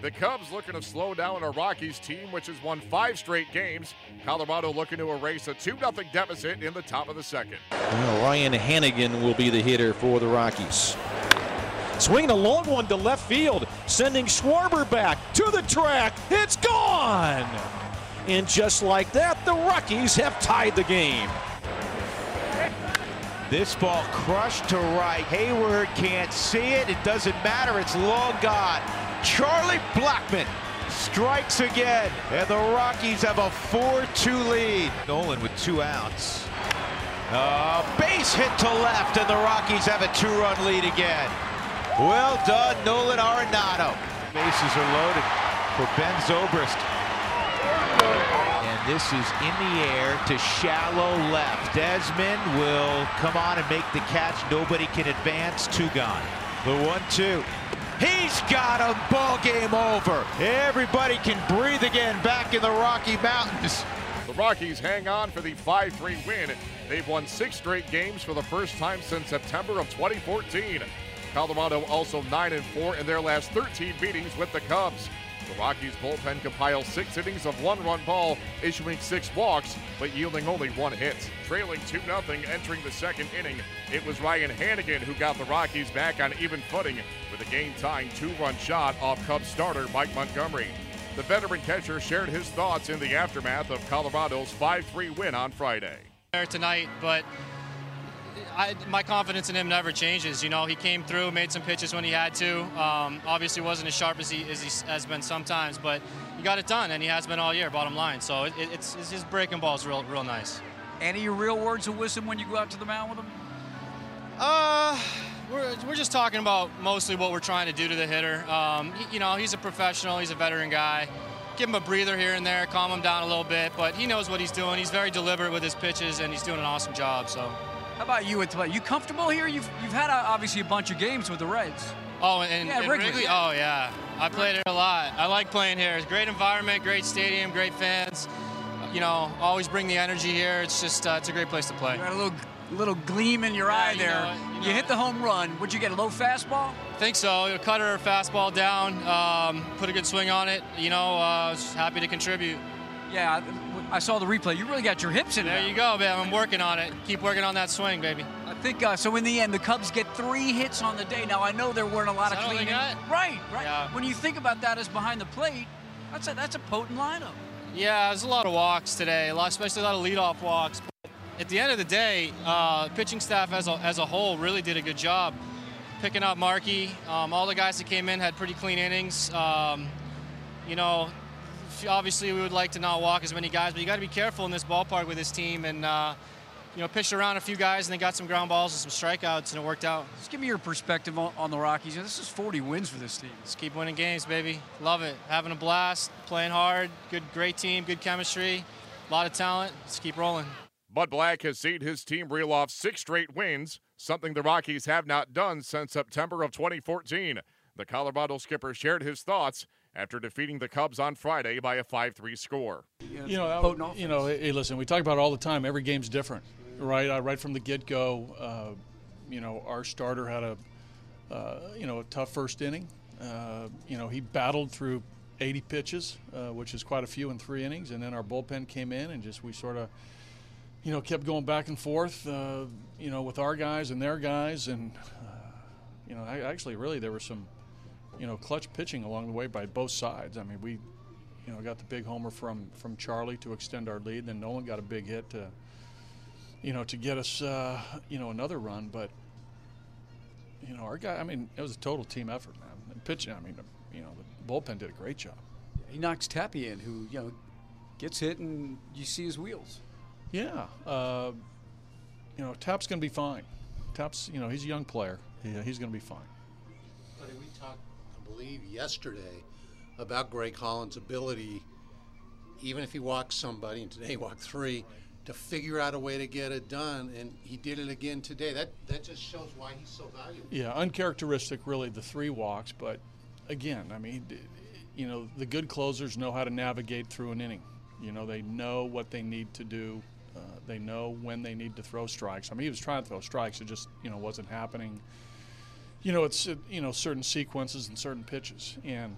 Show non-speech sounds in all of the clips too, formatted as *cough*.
The Cubs looking to slow down a Rockies team which has won five straight games. Colorado looking to erase a 2 0 deficit in the top of the second. Well, Ryan Hanigan will be the hitter for the Rockies. Swinging a long one to left field, sending Schwarber back to the track. It's gone! And just like that, the Rockies have tied the game. This ball crushed to right. Heyward can't see it. It doesn't matter. It's long gone. Charlie Blackmon strikes again, and the Rockies have a 4-2 lead. Nolan with two outs. Uh, base hit to left, and the Rockies have a two-run lead again. Well done, Nolan Arenado. Bases are loaded for Ben Zobrist. And this is in the air to shallow left. Desmond will come on and make the catch. Nobody can advance. Two gone. The one-two. He's got a ball game over. Everybody can breathe again back in the Rocky Mountains. The Rockies hang on for the 5 3 win. They've won six straight games for the first time since September of 2014. Colorado also 9 and 4 in their last 13 meetings with the Cubs. The Rockies bullpen compiled six innings of one run ball, issuing six walks, but yielding only one hit. Trailing 2 0 entering the second inning, it was Ryan Hanigan who got the Rockies back on even footing with a game tying two run shot off Cubs starter Mike Montgomery. The veteran catcher shared his thoughts in the aftermath of Colorado's 5 3 win on Friday. There tonight, but I, my confidence in him never changes. You know, he came through, made some pitches when he had to. Um, obviously, wasn't as sharp as he, as he has been sometimes, but he got it done, and he has been all year. Bottom line, so it, it's, it's his breaking ball is real, real nice. Any real words of wisdom when you go out to the mound with him? Uh, we're, we're just talking about mostly what we're trying to do to the hitter. Um, you know, he's a professional, he's a veteran guy. Give him a breather here and there, calm him down a little bit, but he knows what he's doing. He's very deliberate with his pitches, and he's doing an awesome job. So. How about you at the You comfortable here? You've you've had uh, obviously a bunch of games with the Reds. Oh, and, Yeah, and Wrigley, Wrigley? Oh, yeah. I played it a lot. I like playing here. It's a great environment, great stadium, great fans. You know, always bring the energy here. It's just, uh, it's a great place to play. You had a little little gleam in your Yeah, eye you there. know it, you you know hit the home run. Would you get a low fastball? think so. A cutter, fastball down, um, put a good swing on it. You know, uh, was happy to contribute. Yeah, I, saw the replay. You really got your hips in There there. you go, man. I'm working on it. Keep working on that swing, baby. I think uh, so. In the end, the Cubs get three hits on the day. Now I know there weren't a lot Is of clean. Right, right. Yeah. When you think about that as behind the plate, that's a that's a potent lineup. Yeah, there's a lot of walks today, a lot, especially a lot of leadoff walks. But at the end of the day, uh, pitching staff as a, as a whole really did a good job picking up Márquez. Um, all the guys that came in had pretty clean innings. Um, you know, obviously we would like to not walk as many guys, but you got to be careful in this ballpark with this team. And uh, you know, pitched around a few guys and they got some ground balls and some strikeouts, and it worked out. Just give me your perspective on, on the Rockies. This is 40 wins for this team. Just keep winning games, baby. Love it. Having a blast, playing hard. Good, great team, good chemistry, a lot of talent. Just keep rolling. Bud Black has seen his team reel off six straight wins, something the Rockies have not done since September of 2014. The Colorado skipper shared his thoughts after defeating the Cubs on Friday by a 5 3 score. You know, that- Potent you know. Hey, listen, we talk about it all the time. Every game's different, right? Uh, right from the get-go, uh, you know, our starter had a, uh, you know, a tough first inning. Uh, you know, he battled through 80 pitches, uh, which is quite a few in three innings, and then our bullpen came in and just we sort of, you know, kept going back and forth, uh, you know, with our guys and their guys, and uh, you know, I, actually, really, there were some, you know, clutch pitching along the way by both sides. I mean, we you know, got the big homer from from Charlie to extend our lead. Then Nolan got a big hit to, you know, to get us, uh, you know, another run. But, you know, our guy. I mean, it was a total team effort, man. And pitching. I mean, you know, the bullpen did a great job. He knocks Tapia in, who you know gets hit, and you see his wheels. Yeah. Uh, you know, Tap's going to be fine. Tap's, you know, he's a young player. He, he's going to be fine. Buddy, we talked, I believe, yesterday about Greg Holland's ability, even if he walks somebody, and today he walked three, to figure out a way to get it done, and he did it again today. That that just shows why he's so valuable. Yeah, uncharacteristic, really, the three walks, but again, I mean, you know, the good closers know how to navigate through an inning. You know, they know what they need to do. Uh, they know when they need to throw strikes. I mean, he was trying to throw strikes; it just you know wasn't happening. You know, it's you know certain sequences and certain pitches, and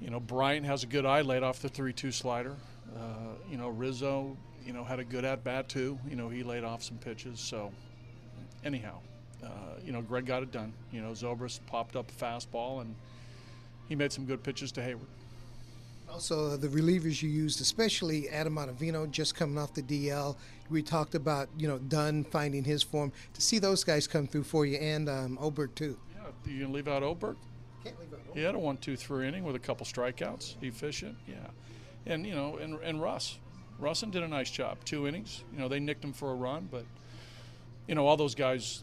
you know Bryant has a good eye laid off the three-two slider. Uh, you know Rizzo, you know had a good at bat too. You know he laid off some pitches. So anyhow, uh, you know Greg got it done. You know Zobrist popped up a fastball and he made some good pitches to Heyward. Also, the relievers you used, especially Adam Ottavino, just coming off the DL. We talked about, you know, Dunn finding his form. To see those guys come through for you and um, Oberg, too. Yeah, you can leave out Oberg? Can't leave out Oberg. He had a one, two, three inning with a couple strikeouts. Efficient, yeah. And, you know, and, and Russ. Rusin did a nice job. Two innings. You know, they nicked him for a run, but, you know, all those guys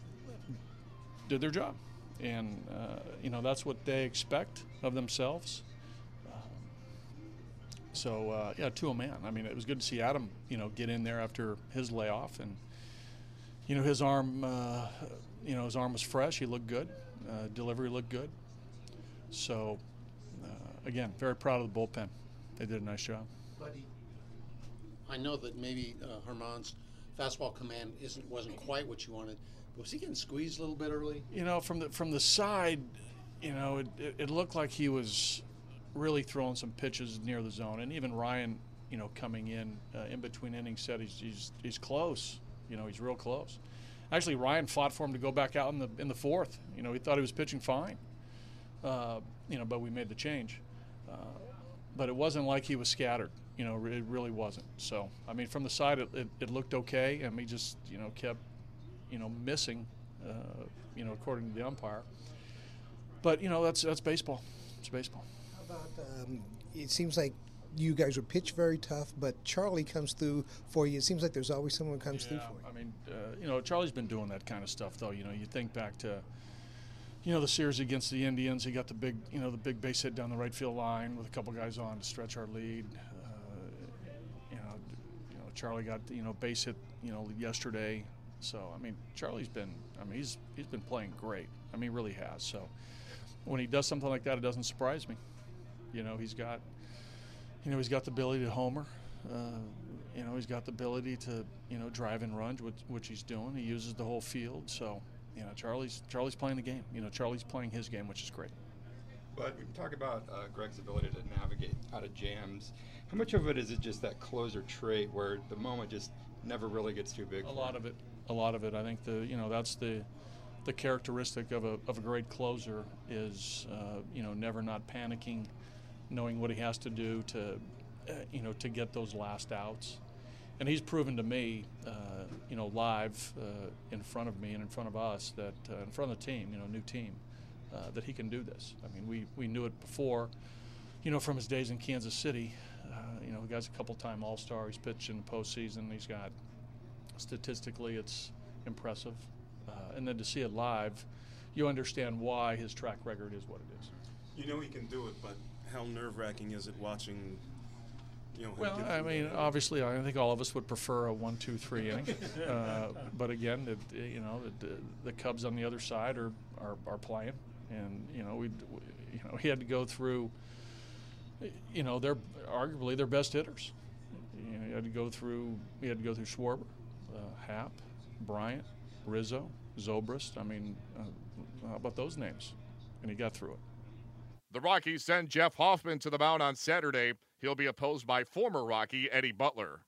did their job. And, uh, you know, that's what they expect of themselves. So uh, yeah, to a man. I mean, it was good to see Adam, you know, get in there after his layoff, and you know his arm, uh, you know his arm was fresh. He looked good. Uh, delivery looked good. So uh, again, very proud of the bullpen. They did a nice job. Buddy, I know that maybe uh, Germán's fastball command isn't wasn't quite what you wanted. Was he getting squeezed a little bit early? You know, from the from the side, you know, it, it, it looked like he was really throwing some pitches near the zone. And even Ryan, you know, coming in uh, in between innings said he's, he's he's close. You know, he's real close. Actually, Ryan fought for him to go back out in the in the fourth. You know, he thought he was pitching fine. Uh, you know, but we made the change. Uh, but it wasn't like he was scattered. You know, it really wasn't. So, I mean, from the side, it, it, it looked okay, and we just, you know, kept, you know, missing, uh, you know, according to the umpire. But you know, that's that's baseball. It's baseball about? Um, it seems like you guys were pitch very tough, but Charlie comes through for you. It seems like there's always someone who comes yeah, through for you. I mean, uh, you know, Charlie's been doing that kind of stuff, though. You know, you think back to, you know, the series against the Indians. He got the big, you know, the big base hit down the right field line with a couple guys on to stretch our lead. Uh, you know, you know, Charlie got you know base hit, you know, yesterday. So I mean, Charlie's been, I mean, he's he's been playing great. I mean, he really has. So when he does something like that, it doesn't surprise me. You know, he's got, you know, he's got the ability to homer. Uh, you know, he's got the ability to, you know, drive and run, which, which he's doing. He uses the whole field. So, you know, Charlie's Charlie's playing the game. You know, Charlie's playing his game, which is great. But we talk about uh, Greg's ability to navigate out of jams. How much of it is it just that closer trait where the moment just never really gets too big? A lot him? of it. A lot of it. I think the you know that's the the characteristic of a, of a great closer is uh, you know never not panicking, knowing what he has to do to, uh, you know, to get those last outs. And he's proven to me, uh, you know, live uh, in front of me and in front of us that, uh, in front of the team, you know, new team, uh, that he can do this. I mean, we, we knew it before, you know, from his days in Kansas City. Uh, you know, the guy's a couple time All Star. He's pitched in the postseason. He's got, statistically, it's impressive. and then to see it live, you understand why his track record is what it is. You know he can do it, but how nerve wracking is it watching? You know, well, I mean, obviously, I think all of us would prefer a one, two, three inning. *laughs* uh, but again, it, you know, the, the, Cubs on the other side are, are, are playing, and you know, we, you know, he had to go through. You know, they're arguably their best hitters. You know, he had to go through. He had to go through Schwarber, uh, Happ, Bryant, Rizzo, Zobrist. I mean, uh, how about those names? And he got through it. The Rockies send Jeff Hoffman to the mound on Saturday. He'll be opposed by former Rocky Eddie Butler.